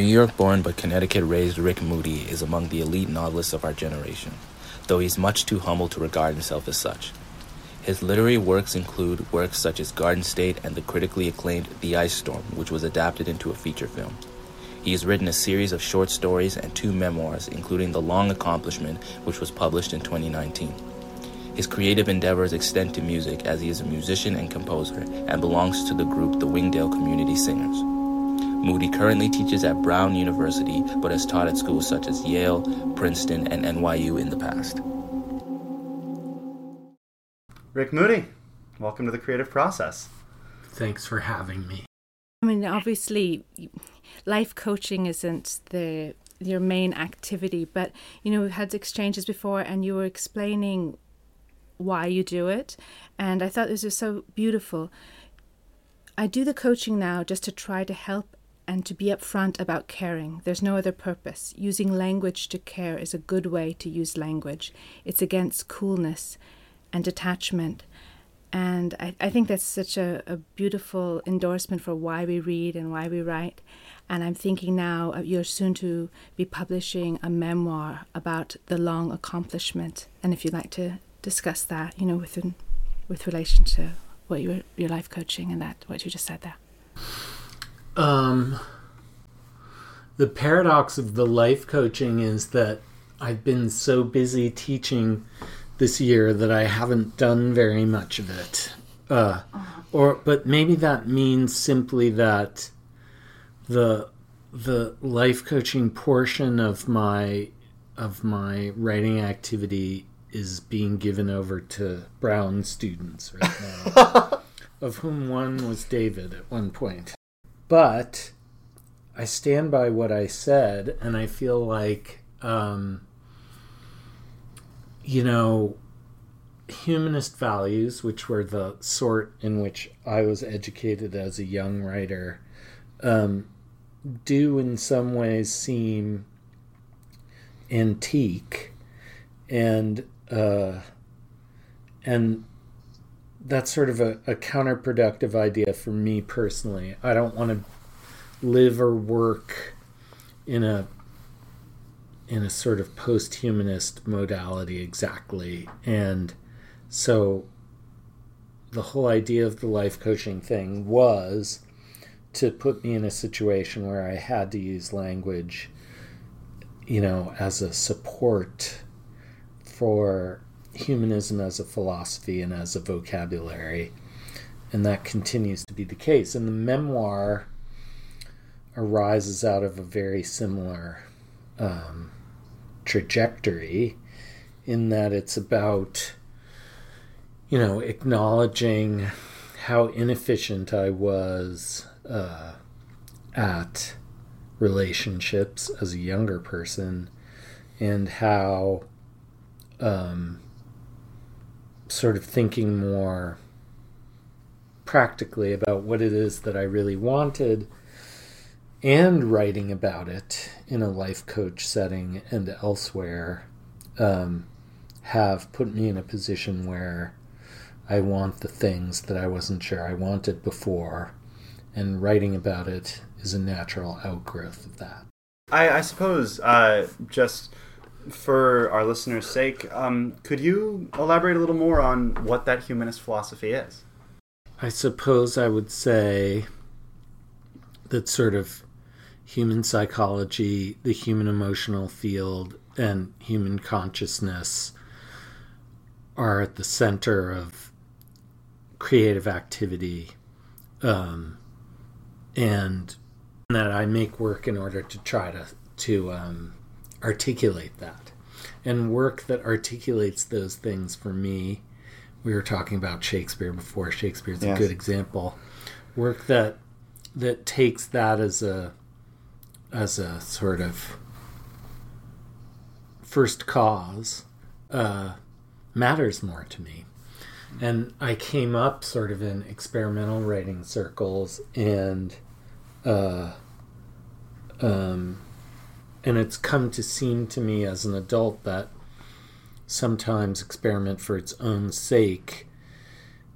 New York born but Connecticut raised Rick Moody is among the elite novelists of our generation, though he's much too humble to regard himself as such. His literary works include works such as Garden State and the critically acclaimed The Ice Storm, which was adapted into a feature film. He has written a series of short stories and two memoirs, including The Long Accomplishment, which was published in 2019. His creative endeavors extend to music as he is a musician and composer and belongs to the group the Wingdale Community Singers. Moody currently teaches at Brown University but has taught at schools such as Yale, Princeton, and NYU in the past. Rick Moody, welcome to the creative process. Thanks for having me. I mean, obviously, life coaching isn't the your main activity, but you know, we've had exchanges before, and you were explaining why you do it. And I thought this was so beautiful. I do the coaching now just to try to help and to be upfront about caring. There's no other purpose. Using language to care is a good way to use language. It's against coolness and detachment. And I, I think that's such a, a beautiful endorsement for why we read and why we write. And I'm thinking now uh, you're soon to be publishing a memoir about the long accomplishment. And if you'd like to discuss that, you know, within with relation to what your your life coaching and that what you just said there. Um, the paradox of the life coaching is that I've been so busy teaching this year that I haven't done very much of it. Uh, or, but maybe that means simply that the the life coaching portion of my of my writing activity is being given over to Brown students right now, of whom one was David at one point. But I stand by what I said, and I feel like, um, you know, humanist values, which were the sort in which I was educated as a young writer, um, do in some ways seem antique and uh, and that's sort of a, a counterproductive idea for me personally. I don't want to live or work in a in a sort of post-humanist modality exactly and so the whole idea of the life coaching thing was to put me in a situation where I had to use language you know as a support for humanism as a philosophy and as a vocabulary. And that continues to be the case. And the memoir arises out of a very similar um, trajectory in that it's about, you know, acknowledging how inefficient I was uh, at relationships as a younger person and how um, sort of thinking more practically about what it is that I really wanted and writing about it in a life coach setting and elsewhere um, have put me in a position where I want the things that I wasn't sure I wanted before, and writing about it is a natural outgrowth of that. I, I suppose uh, just for our listeners' sake, um, could you elaborate a little more on what that humanist philosophy is? I suppose I would say that sort of human psychology, the human emotional field, and human consciousness are at the center of creative activity, um, and that I make work in order to try to to um, articulate that. And work that articulates those things for me, we were talking about Shakespeare before. Shakespeare's yes. a good example. Work that that takes that as a as a sort of first cause uh, matters more to me. And I came up sort of in experimental writing circles and uh, um, and it's come to seem to me as an adult that sometimes experiment for its own sake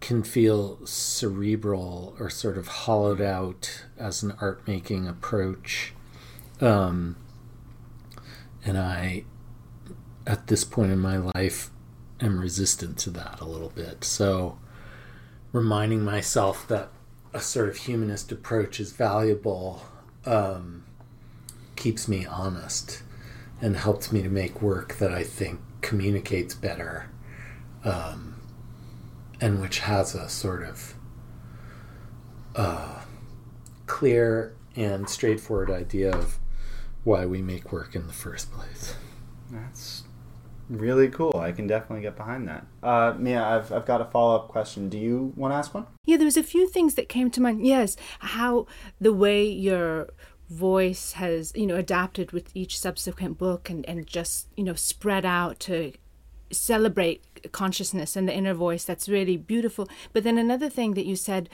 can feel cerebral or sort of hollowed out as an art making approach. Um, and I, at this point in my life, am resistant to that a little bit. So, reminding myself that a sort of humanist approach is valuable um, keeps me honest and helps me to make work that I think communicates better um, and which has a sort of uh, clear and straightforward idea of why we make work in the first place. That's really cool. I can definitely get behind that. Uh, Mia, I've, I've got a follow up question. Do you want to ask one? Yeah, there was a few things that came to mind. Yes, how the way your voice has, you know, adapted with each subsequent book and, and just, you know, spread out to celebrate consciousness and the inner voice. That's really beautiful. But then another thing that you said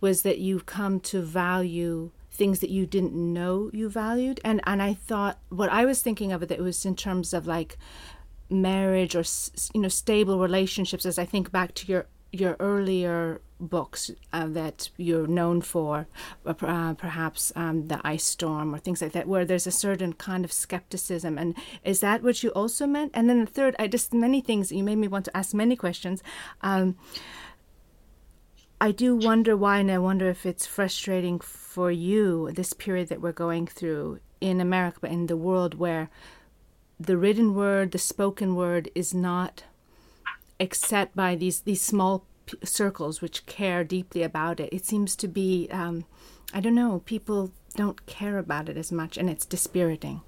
was that you've come to value things that you didn't know you valued and and I thought what I was thinking of it that it was in terms of like marriage or you know stable relationships as I think back to your your earlier books uh, that you're known for, uh, uh, perhaps um, the ice storm or things like that, where there's a certain kind of skepticism. And is that what you also meant? And then the third, I just many things you made me want to ask many questions. Um, I do wonder why, and I wonder if it's frustrating for you this period that we're going through in America, but in the world where the written word, the spoken word, is not except by these these small p- circles which care deeply about it. It seems to be, um, I don't know, people don't care about it as much, and it's dispiriting.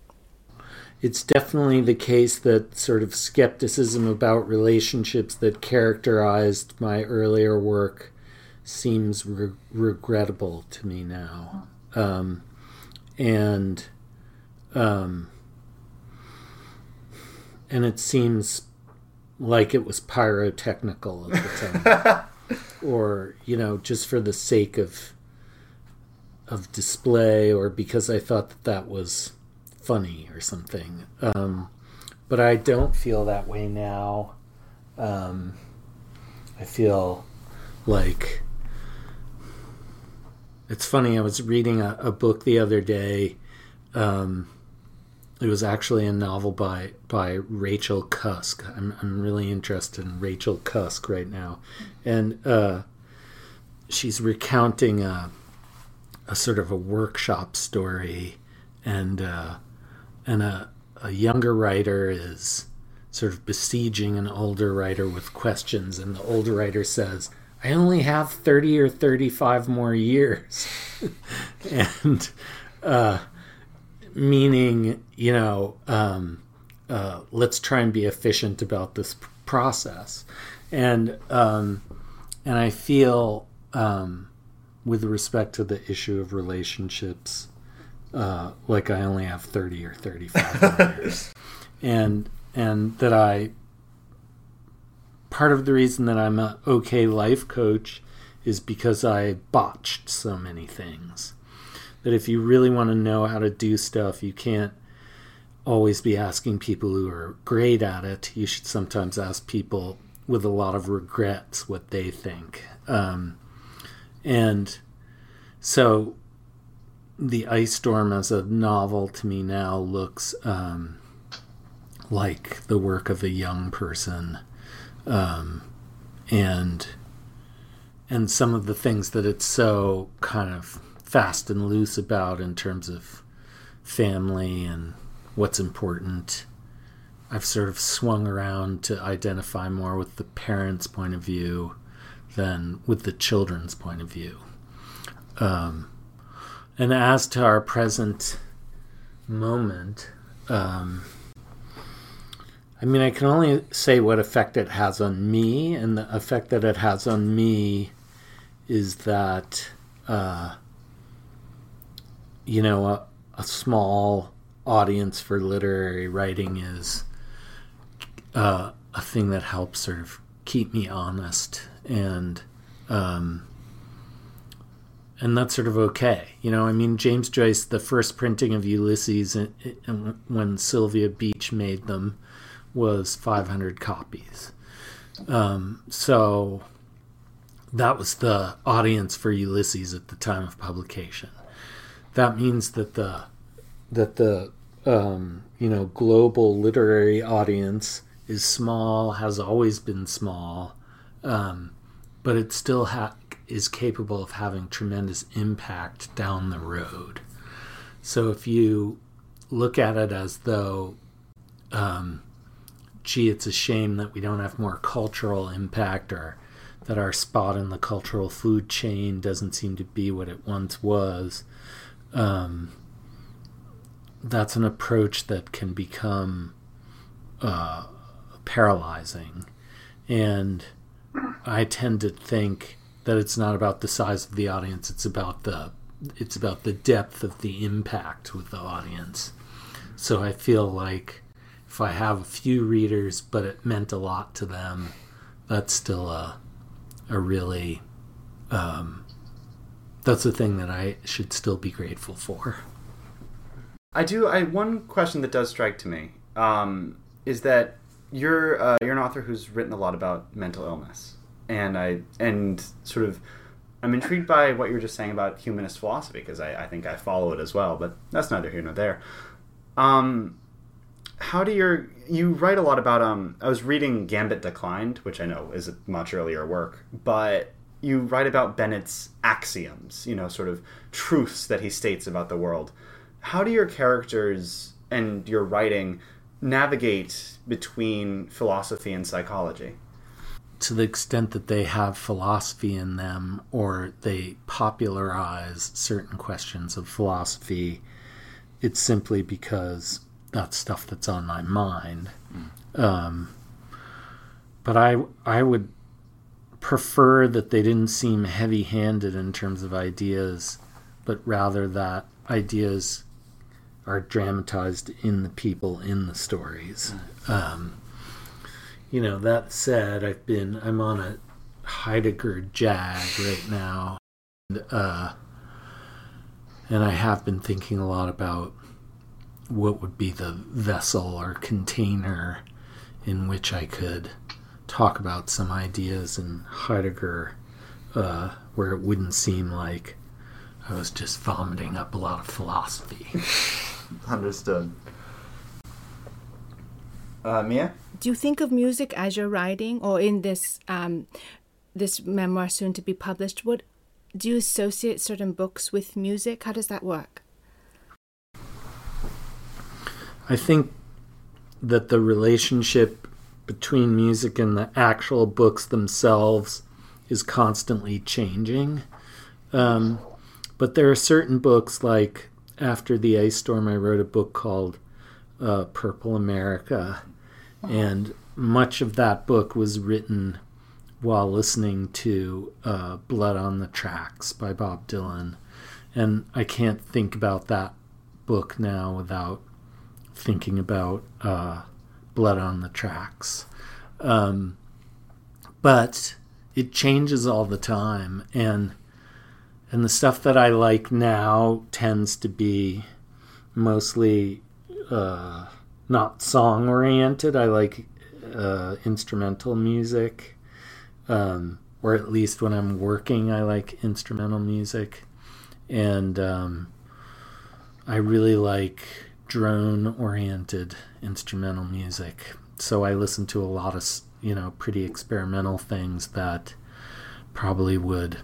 It's definitely the case that sort of skepticism about relationships that characterized my earlier work seems re- regrettable to me now. Um, and um, and it seems like it was pyrotechnical at the time, or you know, just for the sake of of display, or because I thought that that was funny or something. Um, but I don't feel that way now. Um, I feel like it's funny. I was reading a, a book the other day. Um, it was actually a novel by by Rachel Cusk. I'm I'm really interested in Rachel Cusk right now, and uh, she's recounting a a sort of a workshop story, and uh, and a a younger writer is sort of besieging an older writer with questions, and the older writer says, "I only have thirty or thirty-five more years," and. Uh, meaning you know um, uh, let's try and be efficient about this process. And um, and I feel um, with respect to the issue of relationships uh, like I only have 30 or 35 years. And and that I part of the reason that I'm a okay life coach is because I botched so many things that if you really want to know how to do stuff, you can't always be asking people who are great at it. You should sometimes ask people with a lot of regrets what they think. Um, and so the ice storm as a novel to me now looks um, like the work of a young person um, and and some of the things that it's so kind of fast and loose about in terms of family and what's important. I've sort of swung around to identify more with the parents' point of view than with the children's point of view. Um, and as to our present moment, um, I mean, I can only say what effect it has on me, and the effect that it has on me is that uh, you know, a, a small audience for literary writing is uh, a thing that helps sort of keep me honest and um, and that's sort of okay. You know, I mean, James Joyce, the first printing of Ulysses when Sylvia Beach made them was 500 copies. Um, so that was the audience for Ulysses at the time of publication that means that the that the um, you know global literary audience is small, has always been small, um, but it still ha- is capable of having tremendous impact down the road. So if you look at it as though, um, gee, it's a shame that we don't have more cultural impact or that our spot in the cultural food chain doesn't seem to be what it once was. Um, that's an approach that can become uh, paralyzing. And I tend to think that it's not about the size of the audience, it's about the it's about the depth of the impact with the audience. So I feel like if I have a few readers but it meant a lot to them, that's still a a really um, that's the thing that I should still be grateful for. I do. I one question that does strike to me um, is that you're uh, you're an author who's written a lot about mental illness, and I and sort of I'm intrigued by what you were just saying about humanist philosophy because I, I think I follow it as well, but that's neither here nor there. Um, how do your you write a lot about um I was reading Gambit Declined, which I know is a much earlier work, but you write about Bennett's axioms, you know, sort of truths that he states about the world. How do your characters and your writing navigate between philosophy and psychology? To the extent that they have philosophy in them or they popularize certain questions of philosophy, it's simply because that's stuff that's on my mind. Mm. Um, but I I would prefer that they didn't seem heavy-handed in terms of ideas, but rather that ideas are dramatized in the people in the stories. Um, you know, that said, I've been I'm on a Heidegger jag right now, and, uh, and I have been thinking a lot about what would be the vessel or container in which I could talk about some ideas in Heidegger uh, where it wouldn't seem like I was just vomiting up a lot of philosophy. Understood. Uh, Mia? Do you think of music as you're writing, or in this um, this memoir soon to be published? What do you associate certain books with music? How does that work? I think that the relationship between music and the actual books themselves is constantly changing. Um, but there are certain books, like after the ice storm, I wrote a book called uh, Purple America, and much of that book was written while listening to uh, Blood on the Tracks by Bob Dylan. And I can't think about that book now without thinking about uh, Blood on the Tracks. Um, but it changes all the time, and and the stuff that I like now tends to be mostly uh, not song oriented. I like uh, instrumental music, um, or at least when I'm working, I like instrumental music, and um, I really like drone oriented instrumental music. So I listen to a lot of, you know, pretty experimental things that probably would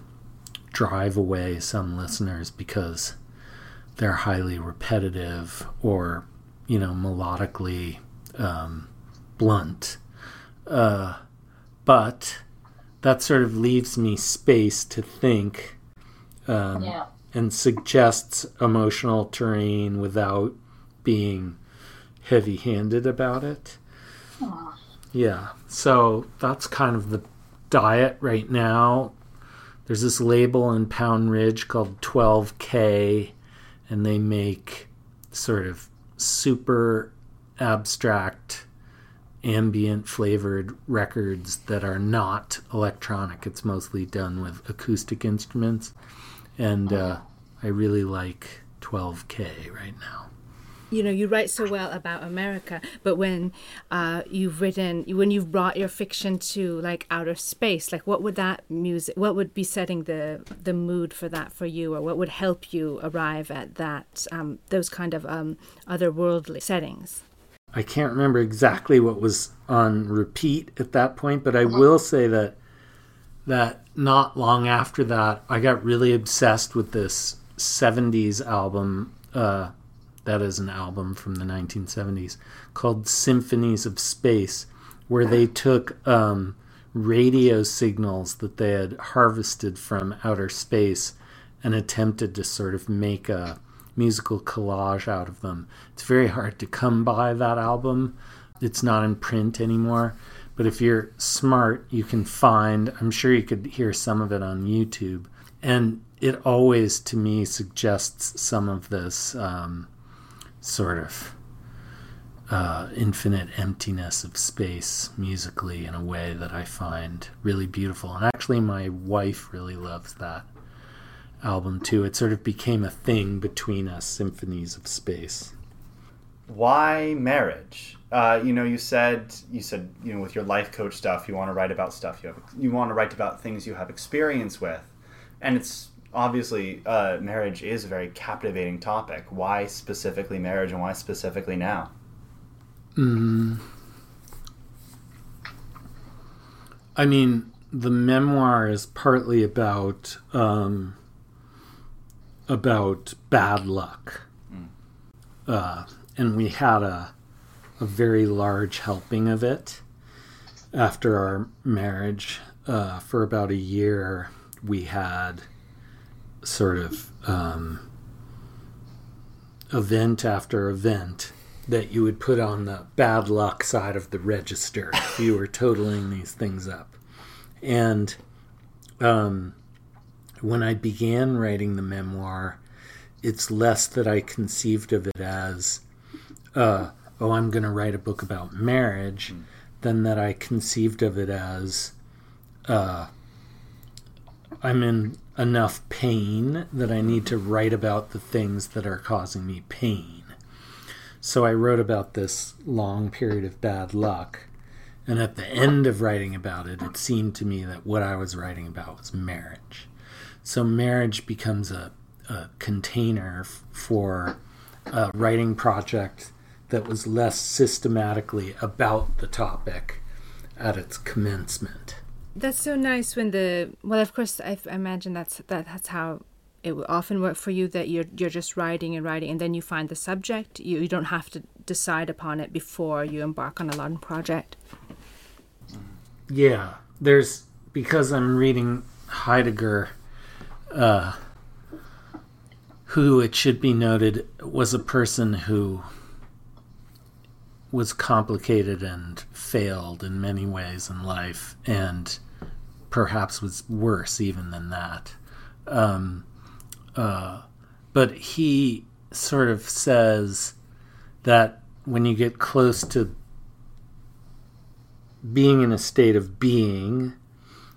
drive away some listeners because they're highly repetitive or, you know, melodically um, blunt. Uh, but that sort of leaves me space to think um, yeah. and suggests emotional terrain without being heavy handed about it. Aww. Yeah. So that's kind of the diet right now. There's this label in Pound Ridge called 12K, and they make sort of super abstract, ambient flavored records that are not electronic. It's mostly done with acoustic instruments. And uh, I really like 12K right now you know you write so well about America, but when uh, you've written when you've brought your fiction to like outer space, like what would that music, what would be setting the the mood for that for you, or what would help you arrive at that um, those kind of um, otherworldly settings? I can't remember exactly what was on repeat at that point, but I will say that that not long after that, I got really obsessed with this 70s album. Uh, that is an album from the 1970s called Symphonies of Space, where they took um, radio signals that they had harvested from outer space and attempted to sort of make a musical collage out of them. It's very hard to come by that album. It's not in print anymore. But if you're smart, you can find, I'm sure you could hear some of it on YouTube. And it always, to me, suggests some of this um, sort of uh, infinite emptiness of space musically in a way that I find really beautiful. And actually, my wife really loves that album too. It sort of became a thing between us, Symphonies of Space. Why marriage? Uh, you know, you said you said you know with your life coach stuff, you want to write about stuff you have, you want to write about things you have experience with, and it's obviously uh, marriage is a very captivating topic. Why specifically marriage, and why specifically now? Mm. I mean, the memoir is partly about um, about bad luck, mm. uh, and we had a a very large helping of it after our marriage. Uh, for about a year, we had sort of um, event after event that you would put on the bad luck side of the register if you were totaling these things up. And um, when I began writing the memoir, it's less that I conceived of it as, uh, oh, I'm going to write a book about marriage, mm. than that I conceived of it as, uh, I'm in enough pain that I need to write about the things that are causing me pain. So I wrote about this long period of bad luck. And at the end of writing about it, it seemed to me that what I was writing about was marriage. So marriage becomes a, a container for a writing project that was less systematically about the topic at its commencement. That's so nice when the well, of course, I, imagine that's that, that's how it will often work for you that you're you're just writing and writing, and then you find the subject. You you don't have to decide upon it before you embark on a long project. Yeah, there's because I'm reading Heidegger, uh, who it should be noted was a person who was complicated and failed in many ways in life, and perhaps was worse even than that. Um, uh, but he sort of says that when you get close to being in a state of being,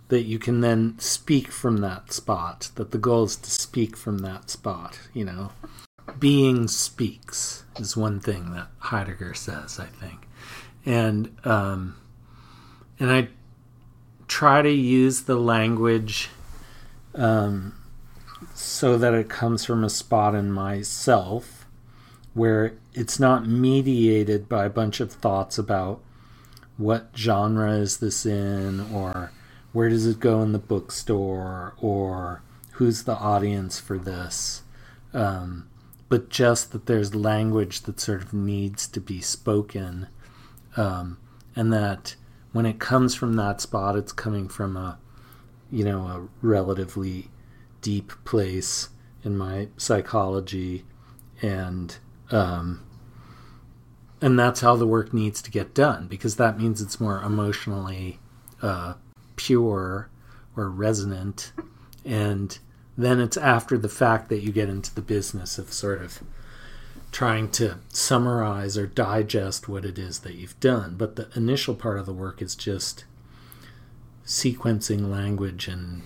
that you can then speak from that spot, that the goal is to speak from that spot, you know. Being speaks is one thing that Heidegger says, I think. And um, and I try to use the language um, so that it comes from a spot in myself where it's not mediated by a bunch of thoughts about what genre is this in or where does it go in the bookstore or who's the audience for this um, but just that there's language that sort of needs to be spoken um, and that when it comes from that spot, it's coming from a, you know, a relatively deep place in my psychology, and um, and that's how the work needs to get done because that means it's more emotionally uh, pure or resonant, and then it's after the fact that you get into the business of sort of trying to summarize or digest what it is that you've done. But the initial part of the work is just sequencing language and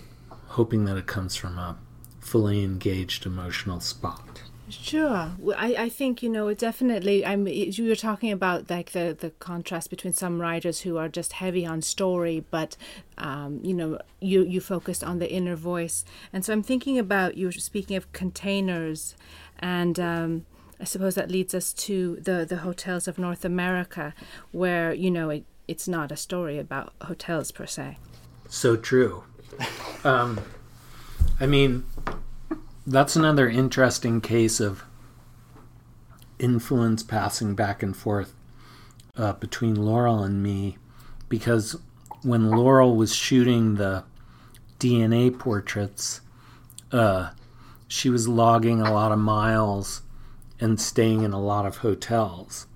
hoping that it comes from a fully engaged emotional spot. Sure. Well, I, I think, you know, it definitely, I'm, you were talking about like the, the contrast between some writers who are just heavy on story, but, um, you know, you, you focused on the inner voice. And so I'm thinking about, you were speaking of containers and, um, I suppose that leads us to the, the hotels of North America, where, you know, it, it's not a story about hotels per se. So true. Um, I mean, that's another interesting case of influence passing back and forth uh, between Laurel and me because when Laurel was shooting the DNA portraits, uh, she was logging a lot of miles and staying in a lot of hotels.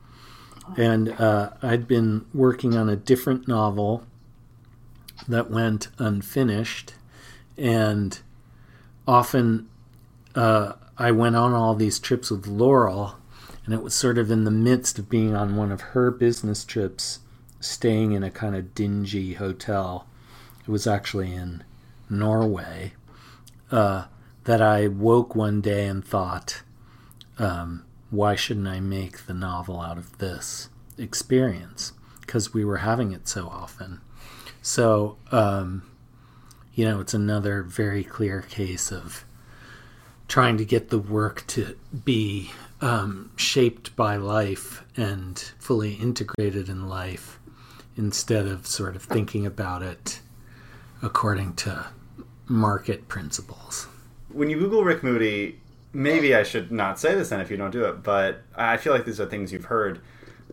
And uh, I'd been working on a different novel that went unfinished, and often uh, I went on all these trips with Laurel, and it was sort of in the midst of being on one of her business trips, staying in a kind of dingy hotel. It was actually in Norway. Uh, that I woke one day and thought, um, why shouldn't I make the novel out of this experience? Because we were having it so often. So, um, you know, it's another very clear case of trying to get the work to be um, shaped by life and fully integrated in life instead of sort of thinking about it according to market principles. When you Google Rick Moody, maybe I should not say this then if you don't do it, but I feel like these are things you've heard.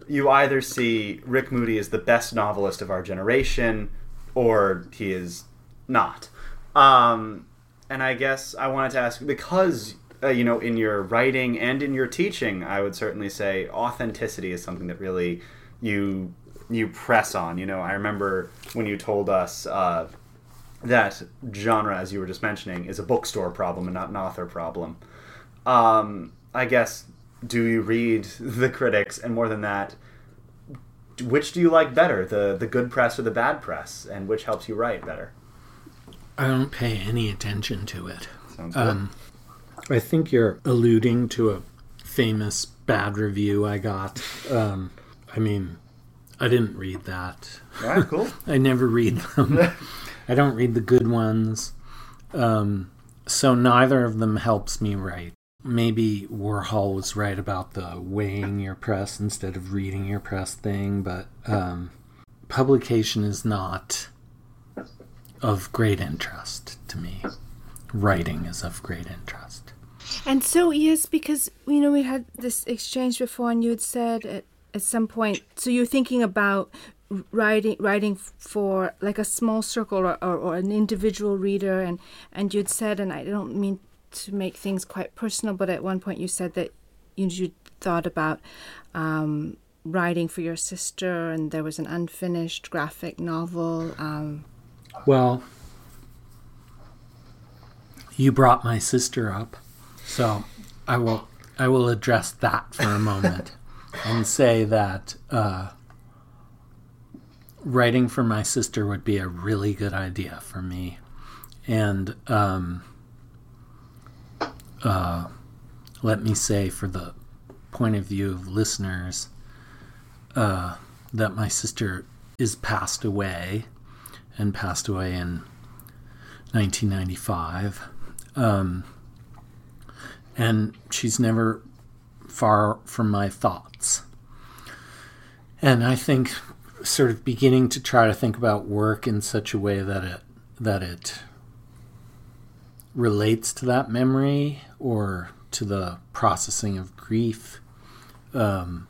You either see Rick Moody as the best novelist of our generation, or he is not. Um, and I guess I wanted to ask because uh, you know in your writing and in your teaching, I would certainly say authenticity is something that really you you press on. You know, I remember when you told us uh, that genre, as you were just mentioning, is a bookstore problem and not an author problem. Um, I guess do you read the critics, and more than that, which do you like better, the the good press or the bad press, and which helps you write better? I don't pay any attention to it. Sounds good. Um, I think you're alluding to a famous bad review I got. Um, I mean, I didn't read that. All right, cool. I never read them. I don't read the good ones. Um, so neither of them helps me write. Maybe Warhol was right about the weighing your press instead of reading your press thing, but um, publication is not of great interest to me. Writing is of great interest. And so, yes, because, you know, we had this exchange before, and you had said at, at some point, so you're thinking about writing writing for like a small circle or, or, or an individual reader and and you'd said and i don't mean to make things quite personal but at one point you said that you, you thought about um, writing for your sister and there was an unfinished graphic novel um, Well, you brought my sister up, so I will I will address that for a moment and say that uh, writing for my sister would be a really good idea for me, and um, uh, let me say for the point of view of listeners uh, that my sister is passed away and passed away in 1995. Um, and she's never far from my thoughts. And I think sort of beginning to try to think about work in such a way that it that it relates to that memory or to the processing of grief, um,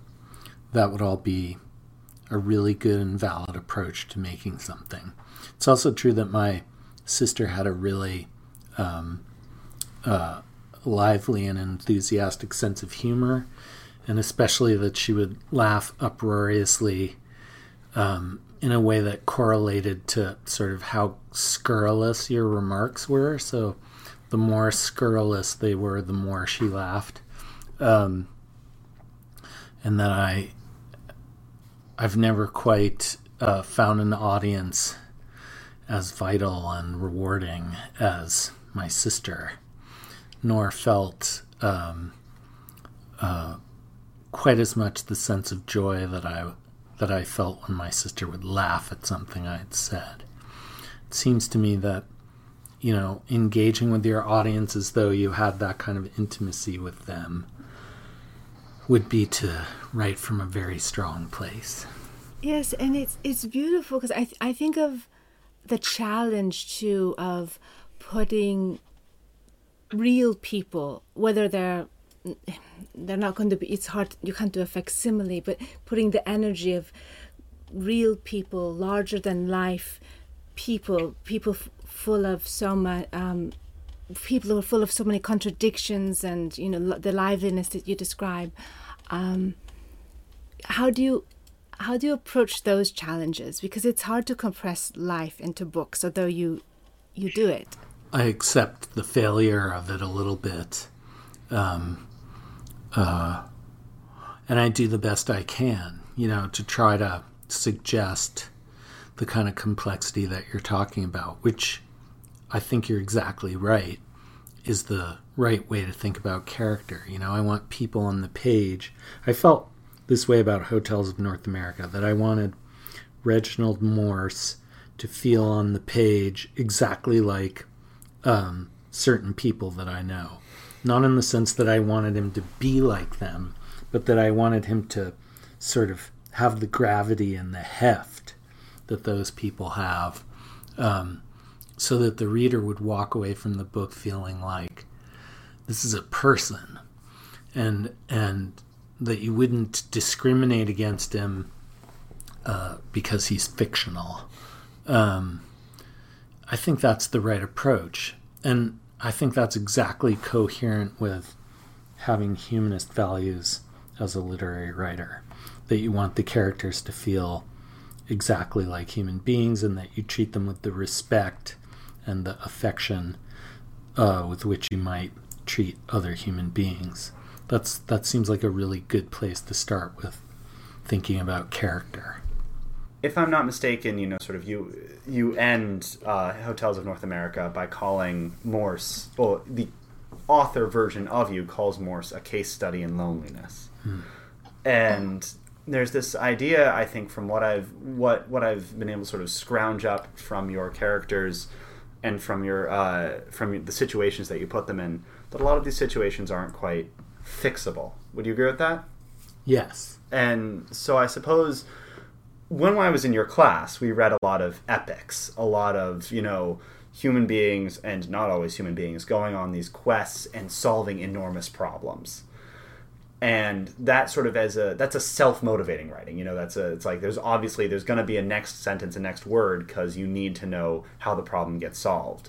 that would all be a really good and valid approach to making something. It's also true that my sister had a really um, uh, lively and enthusiastic sense of humor, and especially that she would laugh uproariously um, in a way that correlated to sort of how scurrilous your remarks were. So the more scurrilous they were, the more she laughed. Um, and that I, I've never quite uh, found an audience as vital and rewarding as my sister, nor felt um, uh, quite as much the sense of joy that I that I felt when my sister would laugh at something I had said. It seems to me that you know engaging with your audience as though you had that kind of intimacy with them would be to write from a very strong place. Yes, and it's it's beautiful because I I think of the challenge too of putting real people, whether they're they're not going to be. It's hard. You can't do a facsimile, but putting the energy of real people, larger than life people, people f- full of so much. Um, people who are full of so many contradictions and you know the liveliness that you describe um, how do you how do you approach those challenges because it's hard to compress life into books although you you do it i accept the failure of it a little bit um, uh, and i do the best i can you know to try to suggest the kind of complexity that you're talking about which I think you're exactly right, is the right way to think about character. You know, I want people on the page. I felt this way about Hotels of North America that I wanted Reginald Morse to feel on the page exactly like um, certain people that I know. Not in the sense that I wanted him to be like them, but that I wanted him to sort of have the gravity and the heft that those people have. Um, so that the reader would walk away from the book feeling like this is a person and and that you wouldn't discriminate against him uh, because he's fictional. Um, I think that's the right approach, and I think that's exactly coherent with having humanist values as a literary writer. That you want the characters to feel exactly like human beings, and that you treat them with the respect and the affection uh, with which you might treat other human beings. That's that seems like a really good place to start with thinking about character. If I'm not mistaken, you know, sort of you you end uh, Hotels of North America by calling Morse, well, the author version of you calls Morse a case study in loneliness, hmm. and there's this idea I think from what I've what what I've been able to sort of scrounge up from your characters and from your uh, from the situations that you put them in that a lot of these situations aren't quite fixable. Would you agree with that? Yes. And so I suppose when I was in your class, we read a lot of epics, a lot of you know human beings and not always human beings going on these quests and solving enormous problems and that sort of as a that's a self-motivating writing you know that's a it's like there's obviously there's going to be a next sentence a next word because you need to know how the problem gets solved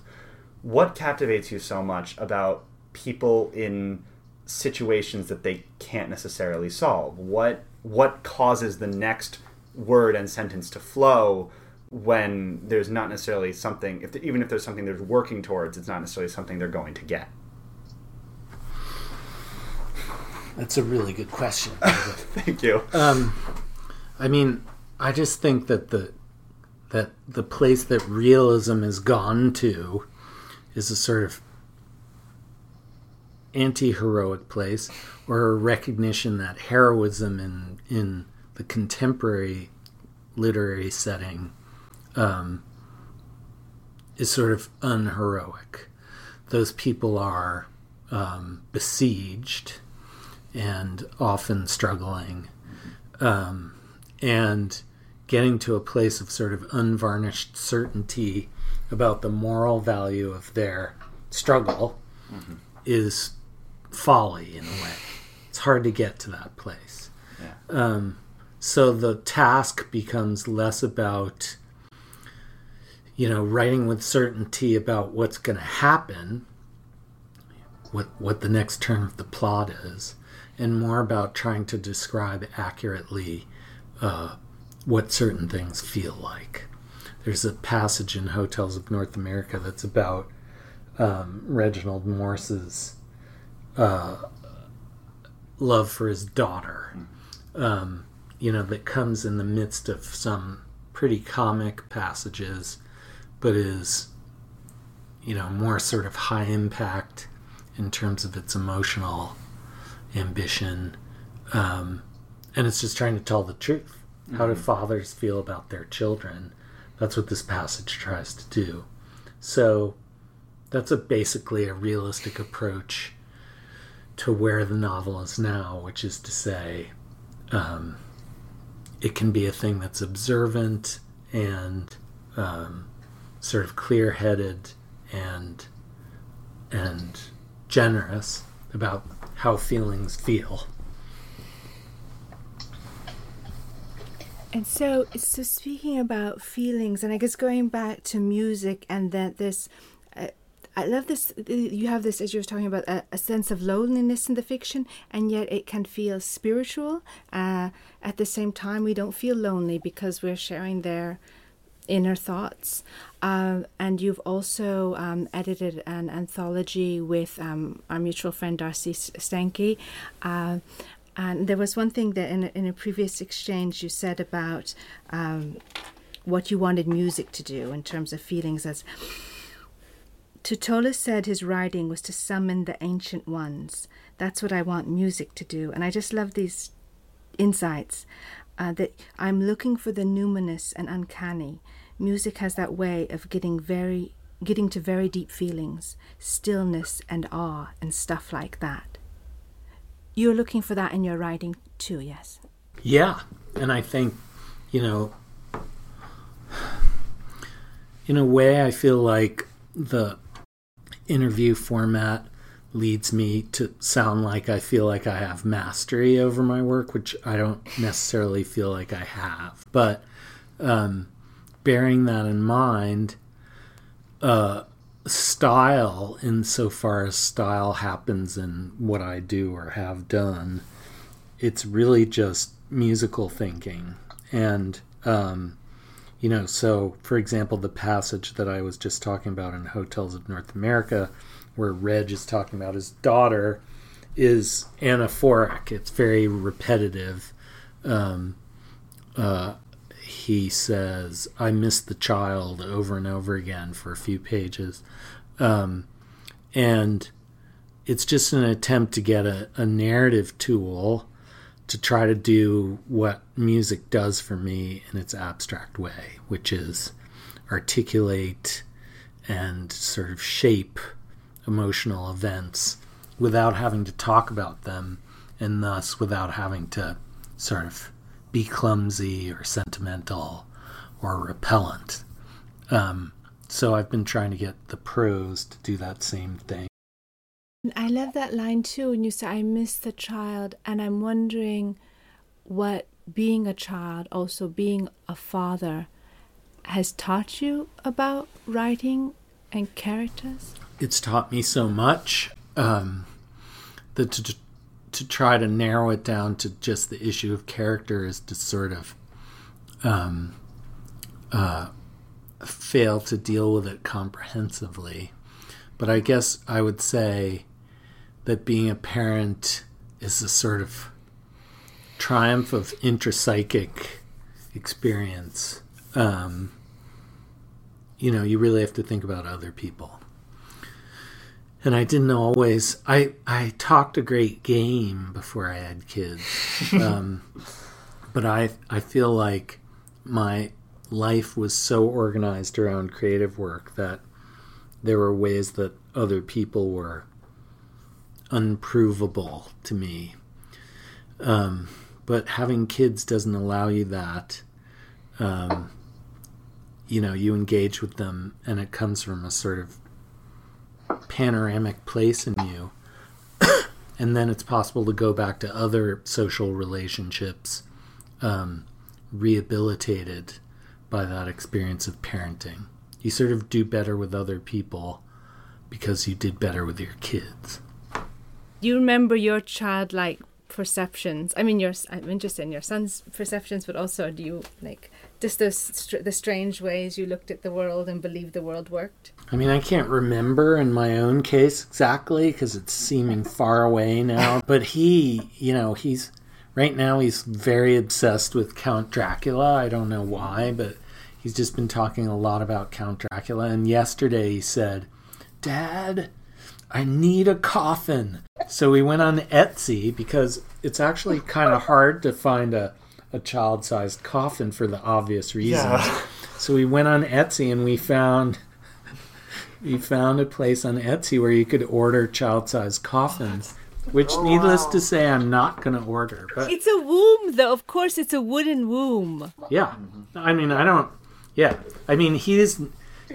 what captivates you so much about people in situations that they can't necessarily solve what what causes the next word and sentence to flow when there's not necessarily something if even if there's something they're working towards it's not necessarily something they're going to get That's a really good question. Thank you. Um, I mean, I just think that the that the place that realism has gone to is a sort of anti-heroic place, or a recognition that heroism in in the contemporary literary setting um, is sort of unheroic. Those people are um, besieged and often struggling, um, and getting to a place of sort of unvarnished certainty about the moral value of their struggle mm-hmm. is folly in a way. It's hard to get to that place. Yeah. Um, so the task becomes less about, you know, writing with certainty about what's going to happen, what what the next turn of the plot is, and more about trying to describe accurately uh, what certain things feel like. There's a passage in Hotels of North America that's about um, Reginald Morse's uh, love for his daughter, um, you know, that comes in the midst of some pretty comic passages, but is, you know, more sort of high impact in terms of its emotional ambition. Um, and it's just trying to tell the truth. How do fathers feel about their children? That's what this passage tries to do. So that's a basically a realistic approach to where the novel is now, which is to say, um, it can be a thing that's observant and um, sort of clear-headed and and generous about how feelings feel. And so, so speaking about feelings, and I guess going back to music, and that this, I love this. You have this as you were talking about a, a, sense of loneliness in the fiction, and yet it can feel spiritual. Uh, at the same time, we don't feel lonely because we're sharing their inner thoughts. Uh, and you've also um, edited an anthology with um, our mutual friend Darcey Steinke. Uh, and there was one thing that in a, in a previous exchange you said about um, what you wanted music to do in terms of feelings. As Tutuola said, his writing was to summon the ancient ones. That's what I want music to do. And I just love these insights uh, that I'm looking for the numinous and uncanny. Music has that way of getting very getting to very deep feelings, stillness and awe and stuff like that. You're looking for that in your writing too, yes? Yeah. And I think, you know, in a way, I feel like the interview format leads me to sound like I feel like I have mastery over my work, which I don't necessarily feel like I have. But um, bearing that in mind, uh, style insofar as style happens in what I do or have done. It's really just musical thinking. And, um, you know, so for example, the passage that I was just talking about in Hotels of North America, where Reg is talking about his daughter, is anaphoric. It's very repetitive. Um, uh, he says, I miss the child over and over again for a few pages. Um, and it's just an attempt to get a, a narrative tool to try to do what music does for me in its abstract way, which is articulate and sort of shape emotional events without having to talk about them and thus without having to sort of be clumsy or sentimental or repellent. Um, so I've been trying to get the prose to do that same thing. I love that line too when you say, I miss the child, and I'm wondering what being a child, also being a father, has taught you about writing and characters? It's taught me so much. Um, that to, to try to narrow it down to just the issue of character is to sort of um, uh, fail to deal with it comprehensively. But I guess I would say that being a parent is a sort of triumph of intrapsychic experience. Um, you know, you really have to think about other people and I didn't always. I I talked a great game before I had kids, um, but I I feel like my life was so organized around creative work that there were ways that other people were unprovable to me. Um, but having kids doesn't allow you that. Um, you know, you engage with them, and it comes from a sort of panoramic place in you. and then it's possible to go back to other social relationships um, rehabilitated by that experience of parenting. You sort of do better with other people because you did better with your kids. Do you remember your childlike perceptions? I mean, your I'm interested in your son's perceptions, but also do you like just those the strange ways you looked at the world and believed the world worked? I mean, I can't remember in my own case exactly because it's seeming far away now. But he, you know, he's right now he's very obsessed with Count Dracula. I don't know why, but he's just been talking a lot about Count Dracula. And yesterday he said, Dad, I need a coffin. So we went on Etsy because it's actually kind of hard to find a, a child sized coffin for the obvious reasons. Yeah. So we went on Etsy and we found we found a place on Etsy where you could order child sized coffins. Which, Oh, needless wow. to say, I'm not going to order. But It's a womb, though. Of course, it's a wooden womb. yeah, I mean, I don't. Yeah, I mean, he's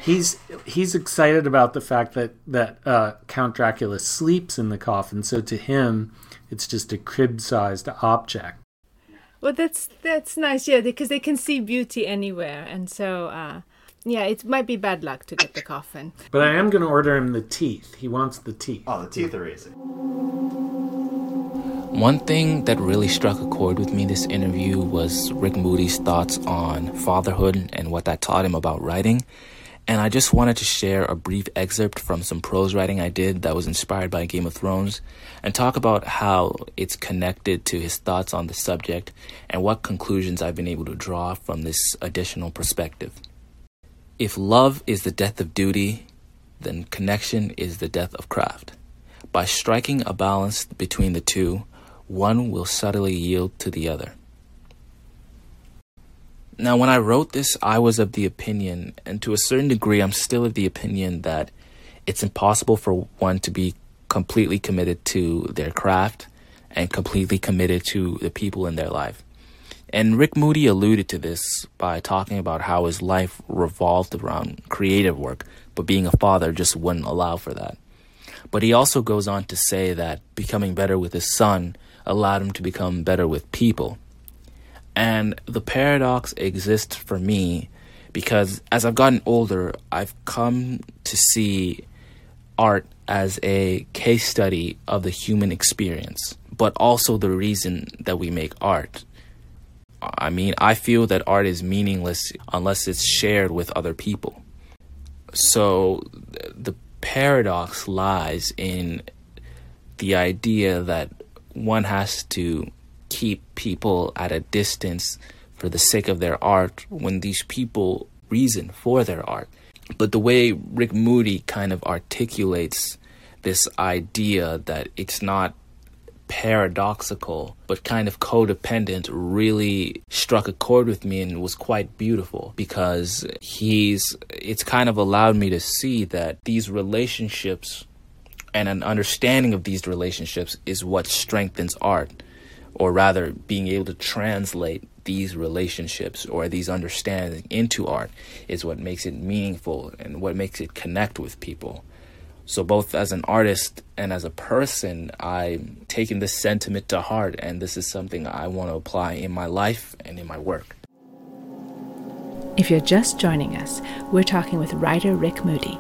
he's he's excited about the fact that that uh, Count Dracula sleeps in the coffin. So to him, it's just a crib-sized object. Well, that's that's nice, yeah, because they can see beauty anywhere, and so uh, yeah, it might be bad luck to get the coffin. But I am going to order him the teeth. He wants the teeth. Oh, the teeth are easy. One thing that really struck a chord with me this interview was Rick Moody's thoughts on fatherhood and what that taught him about writing. And I just wanted to share a brief excerpt from some prose writing I did that was inspired by Game of Thrones and talk about how it's connected to his thoughts on the subject and what conclusions I've been able to draw from this additional perspective. If love is the death of duty, then connection is the death of craft. By striking a balance between the two, one will subtly yield to the other. Now, when I wrote this, I was of the opinion, and to a certain degree, I'm still of the opinion that it's impossible for one to be completely committed to their craft and completely committed to the people in their life. And Rick Moody alluded to this by talking about how his life revolved around creative work, but being a father just wouldn't allow for that. But he also goes on to say that becoming better with his son allowed him to become better with people. And the paradox exists for me because as I've gotten older, I've come to see art as a case study of the human experience, but also the reason that we make art. I mean, I feel that art is meaningless unless it's shared with other people. So the paradox lies in the idea that one has to keep people at a distance for the sake of their art when these people reason for their art. But the way Rick Moody kind of articulates this idea that it's not paradoxical but kind of codependent really struck a chord with me and was quite beautiful because he's it's kind of allowed me to see that these relationships and an understanding of these relationships is what strengthens art or rather being able to translate these relationships or these understandings into art is what makes it meaningful and what makes it connect with people so both as an artist and as a person i'm taking this sentiment to heart and this is something i want to apply in my life and in my work If you're just joining us, we're talking with writer Rick Moody.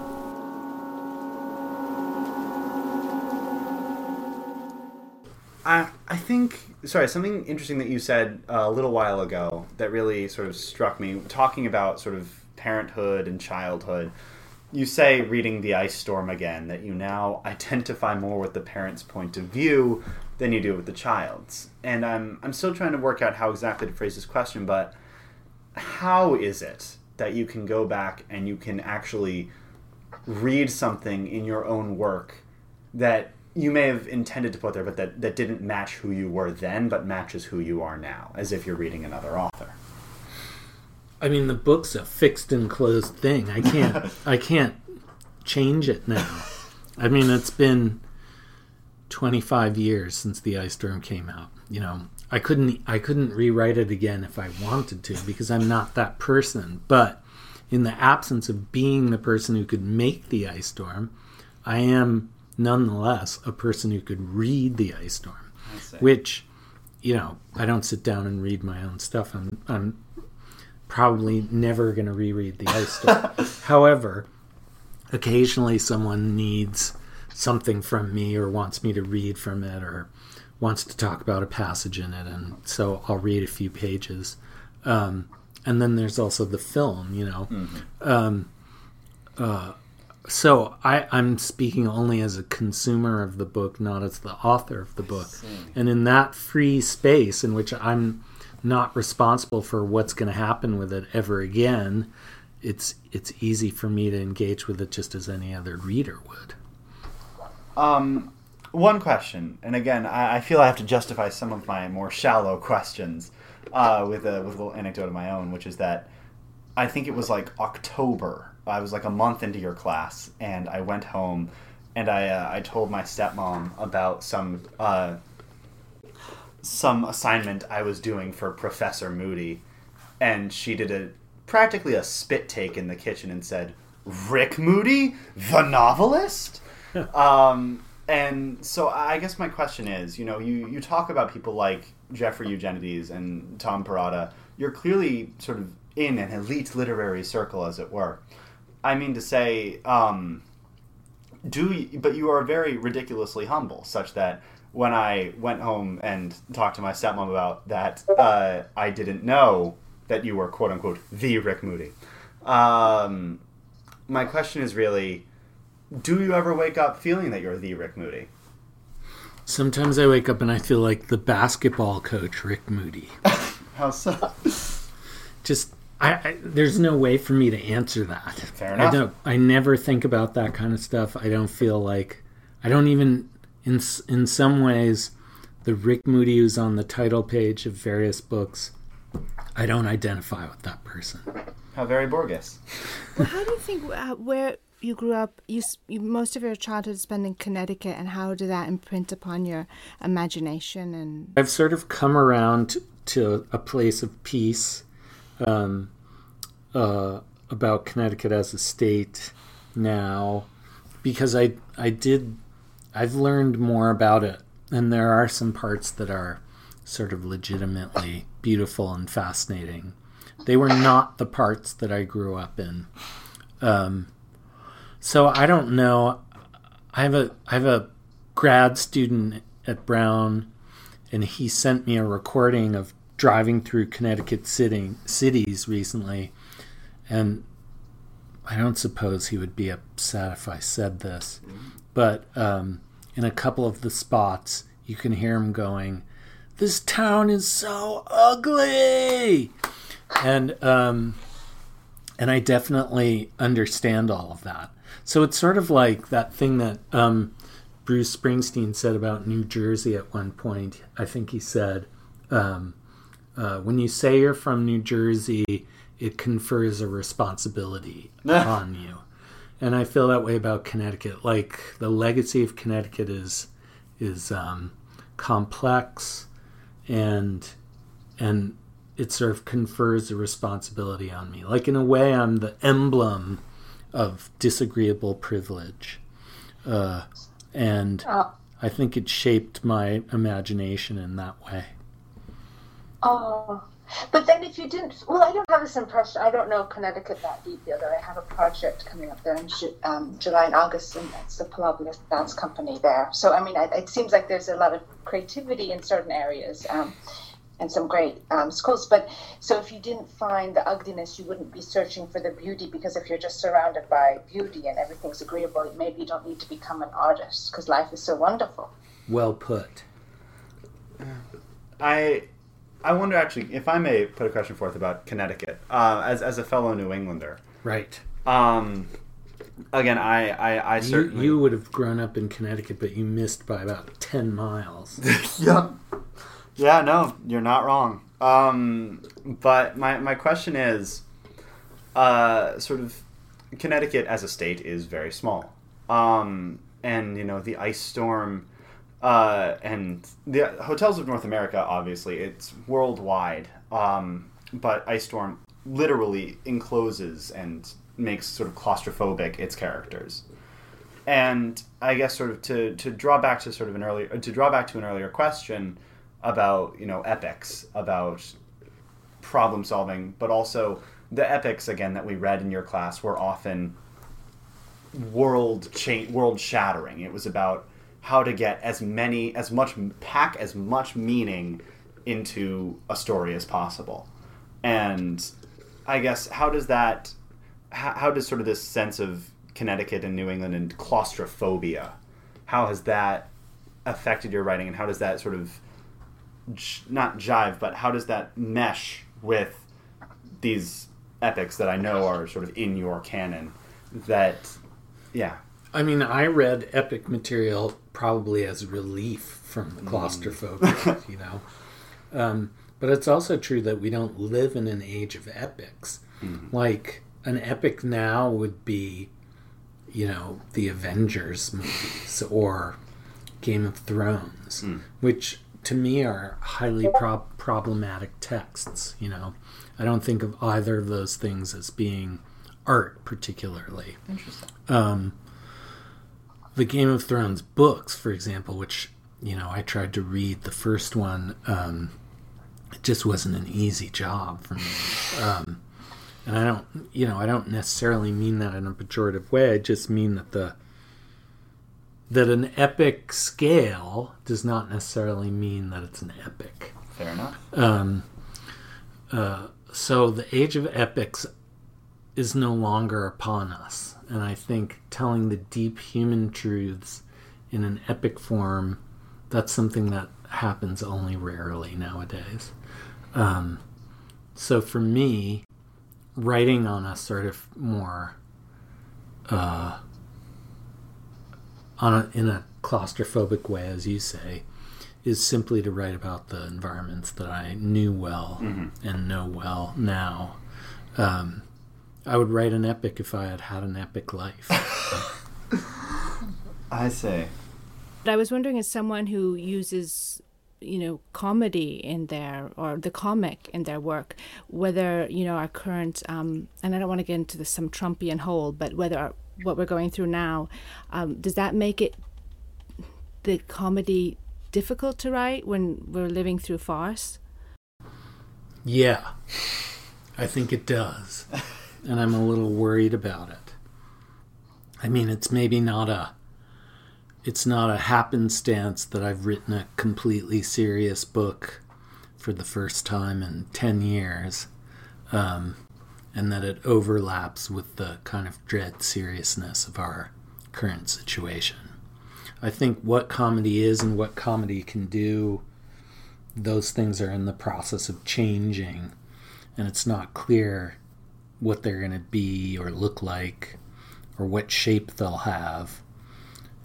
I I think sorry something interesting that you said uh, a little while ago that really sort of struck me talking about sort of parenthood and childhood. You say reading the ice storm again that you now identify more with the parent's point of view than you do with the child's, and I'm I'm still trying to work out how exactly to phrase this question, but how is it that you can go back and you can actually read something in your own work that you may have intended to put there, but that, that didn't match who you were then, but matches who you are now, as if you're reading another author. I mean, the book's a fixed and closed thing. I can't. I can't change it now. I mean, it's been 25 years since the Ice Storm came out. You know, I couldn't. I couldn't rewrite it again if I wanted to because I'm not that person. But in the absence of being the person who could make the Ice Storm, I am nonetheless a person who could read the Ice Storm. Which, you know, I don't sit down and read my own stuff. I'm, I'm probably never going to reread the Ice Storm. However, occasionally someone needs something from me or wants me to read from it or wants to talk about a passage in it, and so I'll read a few pages. Um, and then there's also the film, you know. Um, uh, so I, I'm speaking only as a consumer of the book, not as the author of the book. And in that free space in which I'm not responsible for what's going to happen with it ever again, it's it's easy for me to engage with it just as any other reader would. Um, one question, and again, I, I feel I have to justify some of my more shallow questions uh, with a with a little anecdote of my own, which is that I think it was like October. I was like a month into your class, and I went home, and I uh, I told my stepmom about some uh, some assignment I was doing for Professor Moody, and she did a practically a spit take in the kitchen and said, "Rick Moody, the novelist." um, and so I guess my question is, you know, you, you talk about people like Jeffrey Eugenides and Tom Perrotta. You're clearly sort of in an elite literary circle, as it were. I mean to say, um, do you, but you are very ridiculously humble, such that when I went home and talked to my stepmom about that, uh, I didn't know that you were quote unquote the Rick Moody. Um, my question is really do you ever wake up feeling that you're the Rick Moody? Sometimes I wake up and I feel like the basketball coach, Rick Moody. How so? Just, I, I, there's no way for me to answer that. Fair enough. I don't. I never think about that kind of stuff. I don't feel like. I don't even. In in some ways, the Rick Moody who's on the title page of various books, I don't identify with that person. How very Borges. Well, how do you think uh, where you grew up? You, you most of your childhood spent in Connecticut, and how did that imprint upon your imagination? And I've sort of come around to a place of peace um, uh, about Connecticut as a state now because I I did I've learned more about it and there are some parts that are sort of legitimately beautiful and fascinating. They were not the parts that I grew up in. Um, so I don't know. I have a I have a grad student at Brown and he sent me a recording of driving through Connecticut city, cities recently. And I don't suppose he would be upset if I said this, but um, in a couple of the spots, you can hear him going, This town is so ugly! And, um, and I definitely understand all of that. So it's sort of like that thing that um, Bruce Springsteen said about New Jersey at one point. I think he said, um, uh, when you say you're from New Jersey, it confers a responsibility on you. And I feel that way about Connecticut. Like the legacy of Connecticut is is um, complex, and and it sort of confers a responsibility on me. Like in a way, I'm the emblem of disagreeable privilege, uh, and Oh. I think it shaped my imagination in that way. Oh, but then if you didn't, well, I don't have this impression. I don't know Connecticut that deeply, although I have a project coming up there in um, July and August, and that's the Pilobolus Dance Company there. So, I mean, I, it seems like there's a lot of creativity in certain areas. Um, and some great um, schools, but so if you didn't find the ugliness, you wouldn't be searching for the beauty because if you're just surrounded by beauty and everything's agreeable, maybe you don't need to become an artist because life is so wonderful. Well put. I I wonder actually if I may put a question forth about Connecticut uh, as as a fellow New Englander. Right. Um, again, I I, I You, certainly you would have grown up in Connecticut, but you missed by about 10 miles. yeah yeah no you're not wrong. Um, but my my question is, uh, sort of Connecticut as a state is very small. Um, and you know the ice storm. Uh, and the hotels of North America, obviously, it's worldwide. Um, but Ice Storm literally encloses and makes sort of claustrophobic its characters. And I guess sort of to, to draw back to sort of an earlier to draw back to an earlier question about you know epics about problem solving, but also the epics again that we read in your class were often world cha- world shattering. It was about how to get as many as much pack as much meaning into a story as possible. And I guess how does that how, how does sort of this sense of Connecticut and New England and claustrophobia how has that affected your writing and how does that sort of not jive but how does that mesh with these epics that I know are sort of in your canon that yeah I mean, I read epic material probably as relief from the claustrophobia, you know. Um, but it's also true that we don't live in an age of epics. Like an epic now would be, you know, the Avengers movies or Game of Thrones, which to me are highly prob- problematic texts. You know, I don't think of either of those things as being art particularly. Interesting. Um, the Game of Thrones books, for example, which you know I tried to read the first one, um, it just wasn't an easy job for me. Um, and I don't, you know, I don't necessarily mean that in a pejorative way. I just mean that the that an epic scale does not necessarily mean that it's an epic. Fair enough. Um, uh, so the age of epics is no longer upon us. And I think telling the deep human truths in an epic form, that's something that happens only rarely nowadays. Um, so for me, writing on a sort of more, uh, on a, in a claustrophobic way, as you say, is simply to write about the environments that I knew well and know well now. Um, I would write an epic if I had had an epic life. I say. But I was wondering, as someone who uses, you know, comedy in their or the comic in their work, whether you know our current, um, and I don't want to get into the some Trumpian hole, but whether our, what we're going through now, um, does that make it the comedy difficult to write when we're living through farce? yeah, I think it does. And I'm a little worried about it. I mean, it's maybe not a it's not a happenstance that I've written a completely serious book for the first time in 10 years um, and that it overlaps with the kind of dread seriousness of our current situation. I think what comedy is and what comedy can do, those things are in the process of changing, and it's not clear what they're going to be or look like or what shape they'll have.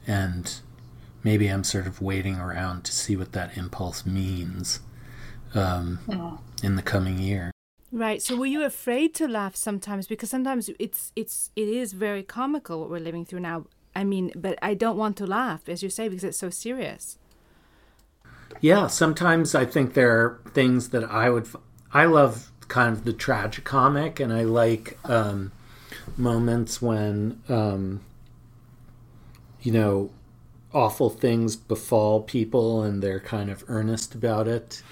And maybe I'm sort of waiting around to see what that impulse means um, in the coming year. Right. So were you afraid to laugh sometimes? Because sometimes it's it's it is very comical what we're living through now. I mean, but I don't want to laugh, as you say, because it's so serious. Yeah, sometimes I think there are things that I would. f- I love kind of the tragic comic, and I like um, moments when, um, you know, awful things befall people and they're kind of earnest about it.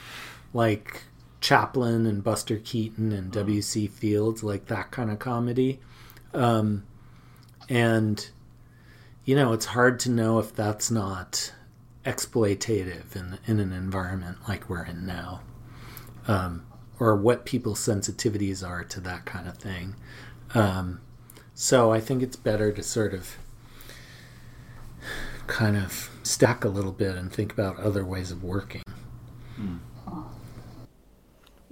Like Chaplin and Buster Keaton and W.C. Fields, like that kind of comedy. Um, and, you know, it's hard to know if that's not exploitative in, in an environment like we're in now, um, or what people's sensitivities are to that kind of thing. Um, so I think it's better to sort of kind of stack a little bit and think about other ways of working.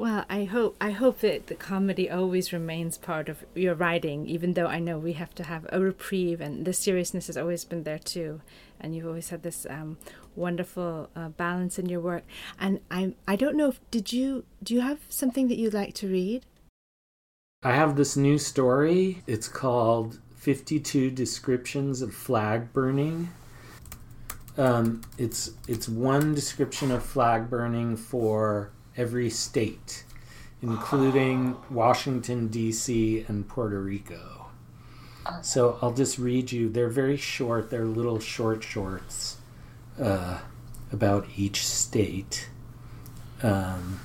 Well, I hope I hope that the comedy always remains part of your writing, even though I know we have to have a reprieve, and the seriousness has always been there too. And you've always had this um, wonderful uh, balance in your work. And I I don't know if did you do you have something that you'd like to read? I have this new story. It's called 52 Descriptions of Flag Burning. Um, it's it's one description of flag burning for every state, including Washington D.C. and Puerto Rico. So I'll just read you. They're very short. They're little short shorts uh, about each state. Um,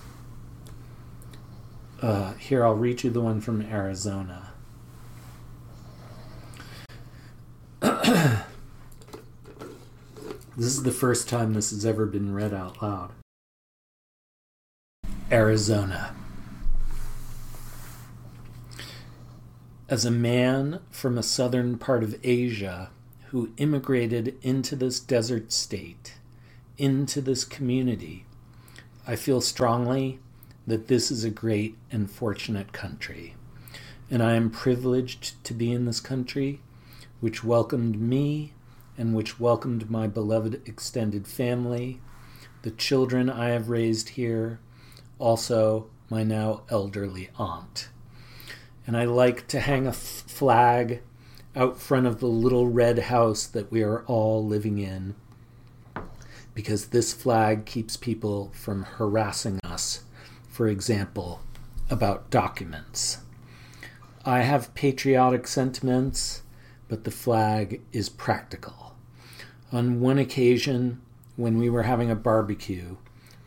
uh, here, I'll read you the one from Arizona. this is the first time this has ever been read out loud. Arizona. As a man from a southern part of Asia who immigrated into this desert state, into this community, I feel strongly that this is a great and fortunate country. And I am privileged to be in this country which welcomed me and which welcomed my beloved extended family, the children I have raised here, also my now elderly aunt. And I like to hang a f- flag out front of the little red house that we are all living in because this flag keeps people from harassing us, for example, about documents. I have patriotic sentiments, but the flag is practical. On one occasion, when we were having a barbecue,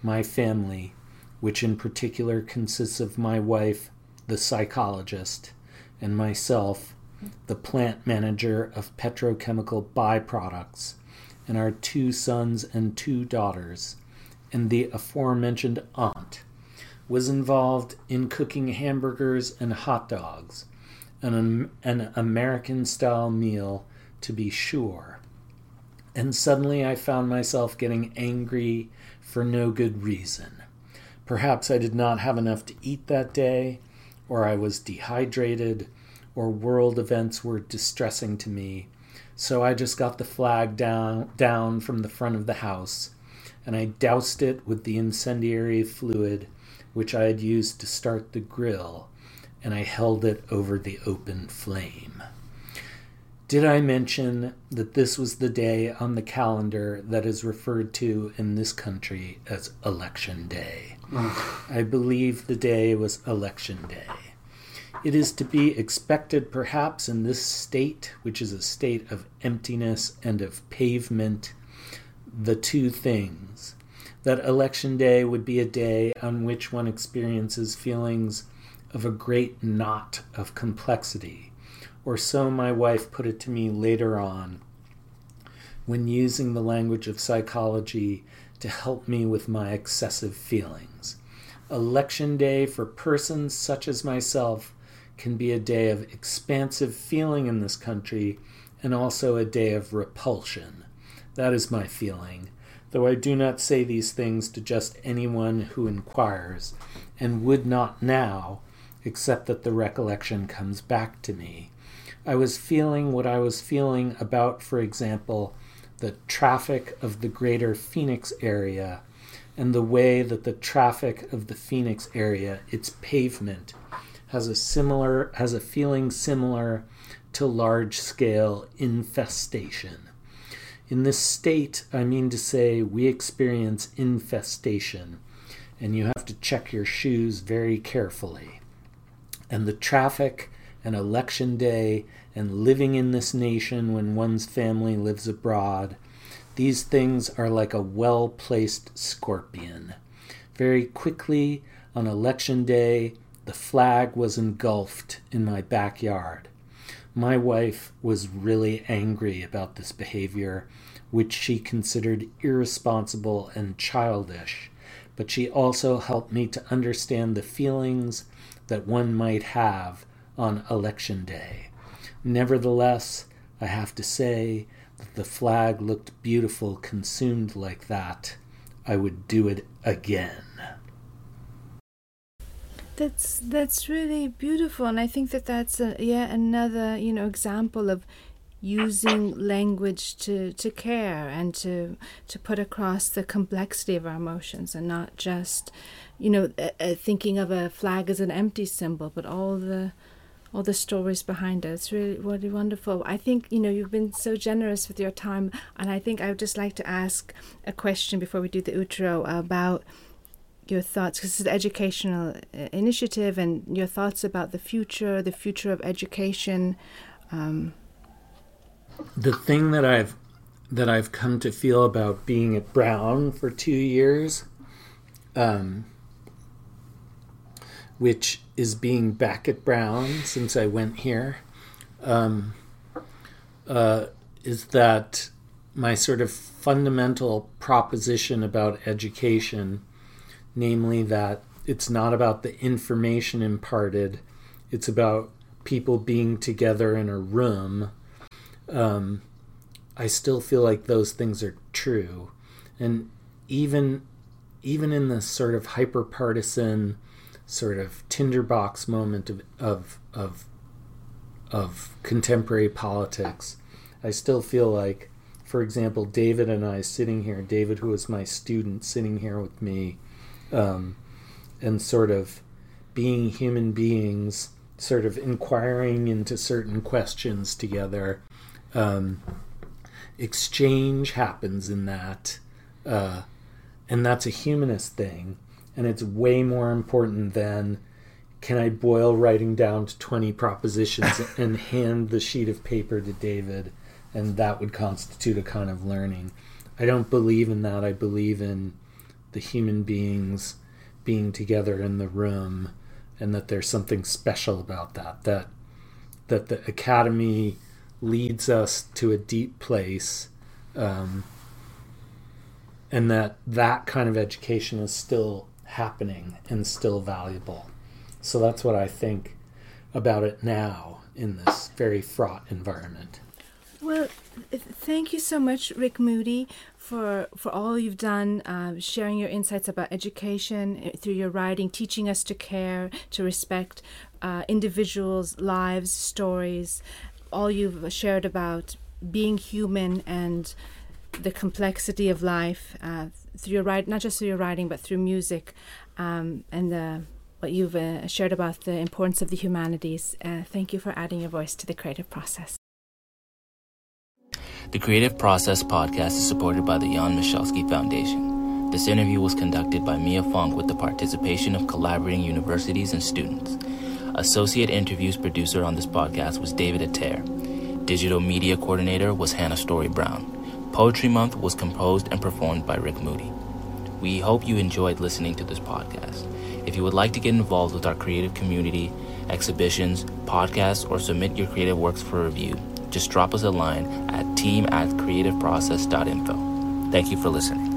my family, which in particular consists of my wife, the psychologist, and myself, the plant manager of petrochemical byproducts, and our two sons and two daughters, and the aforementioned aunt, was involved in cooking hamburgers and hot dogs, an, an American style meal to be sure. And suddenly I found myself getting angry for no good reason. Perhaps I did not have enough to eat that day, or I was dehydrated, or world events were distressing to me, so I just got the flag down, down from the front of the house and I doused it with the incendiary fluid which I had used to start the grill, and I held it over the open flame. Did I mention that this was the day on the calendar that is referred to in this country as Election Day? I believe the day was Election Day. It is to be expected, perhaps, in this state, which is a state of emptiness and of pavement, the two things that election day would be a day on which one experiences feelings of a great knot of complexity, or so my wife put it to me later on when using the language of psychology to help me with my excessive feelings. Election day for persons such as myself can be a day of expansive feeling in this country and also a day of repulsion. That is my feeling, though I do not say these things to just anyone who inquires, and would not now, except that the recollection comes back to me. I was feeling what I was feeling about, for example, the traffic of the greater Phoenix area and the way that the traffic of the Phoenix area, its pavement, has a similar has a feeling similar to large scale infestation. In this state, I mean to say, we experience infestation, and you have to check your shoes very carefully. And the traffic and election day and living in this nation when one's family lives abroad, these things are like a well placed scorpion. Very quickly, on election day, the flag was engulfed in my backyard. My wife was really angry about this behavior, which she considered irresponsible and childish, but she also helped me to understand the feelings that one might have on election day. Nevertheless, I have to say that the flag looked beautiful consumed like that. I would do it again. That's that's really beautiful, and I think that that's a, yet another you know example of using language to, to care and to to put across the complexity of our emotions, and not just you know uh, uh, thinking of a flag as an empty symbol, but all the all the stories behind it. It's really really wonderful. I think you know you've been so generous with your time, and I think I would just like to ask a question before we do the outro about your thoughts because it's an educational uh, initiative and your thoughts about the future the future of education um. the thing that i've that i've come to feel about being at brown for two years um, which is being back at brown since i went here um, uh, is that my sort of fundamental proposition about education namely that it's not about the information imparted, it's about people being together in a room. Um, I still feel like those things are true, and even even in this sort of hyper partisan sort of tinderbox moment of of of of contemporary politics. I still feel like, for example, David and I sitting here, David, who was my student, sitting here with me, um, and sort of being human beings, sort of inquiring into certain questions together. Um, exchange happens in that, uh, and that's a humanist thing, and it's way more important than can I boil writing down to 20 propositions and hand the sheet of paper to David, and that would constitute a kind of learning. I don't believe in that. I believe in the human beings being together in the room, and that there's something special about that. That that the academy leads us to a deep place, um, and that that kind of education is still happening and still valuable. So that's what I think about it now in this very fraught environment. Well, thank you so much, Rick Moody, for for all you've done, uh, sharing your insights about education uh, through your writing, teaching us to care, to respect uh, individuals' lives, stories. All you've shared about being human and the complexity of life uh, through your writing, not just through your writing, but through music, um, and the what you've uh, shared about the importance of the humanities. Uh, thank you for adding your voice to the creative process. The Creative Process podcast is supported by the Jan Michalski Foundation. This interview was conducted by Mia Funk with the participation of collaborating universities and students. Associate interviews producer on this podcast was David Ater. Digital media coordinator was Hannah Story Brown. Poetry Month was composed and performed by Rick Moody. We hope you enjoyed listening to this podcast. If you would like to get involved with our creative community, exhibitions, podcasts, or submit your creative works for review, just drop us a line at team at creativeprocess.info. Thank you for listening.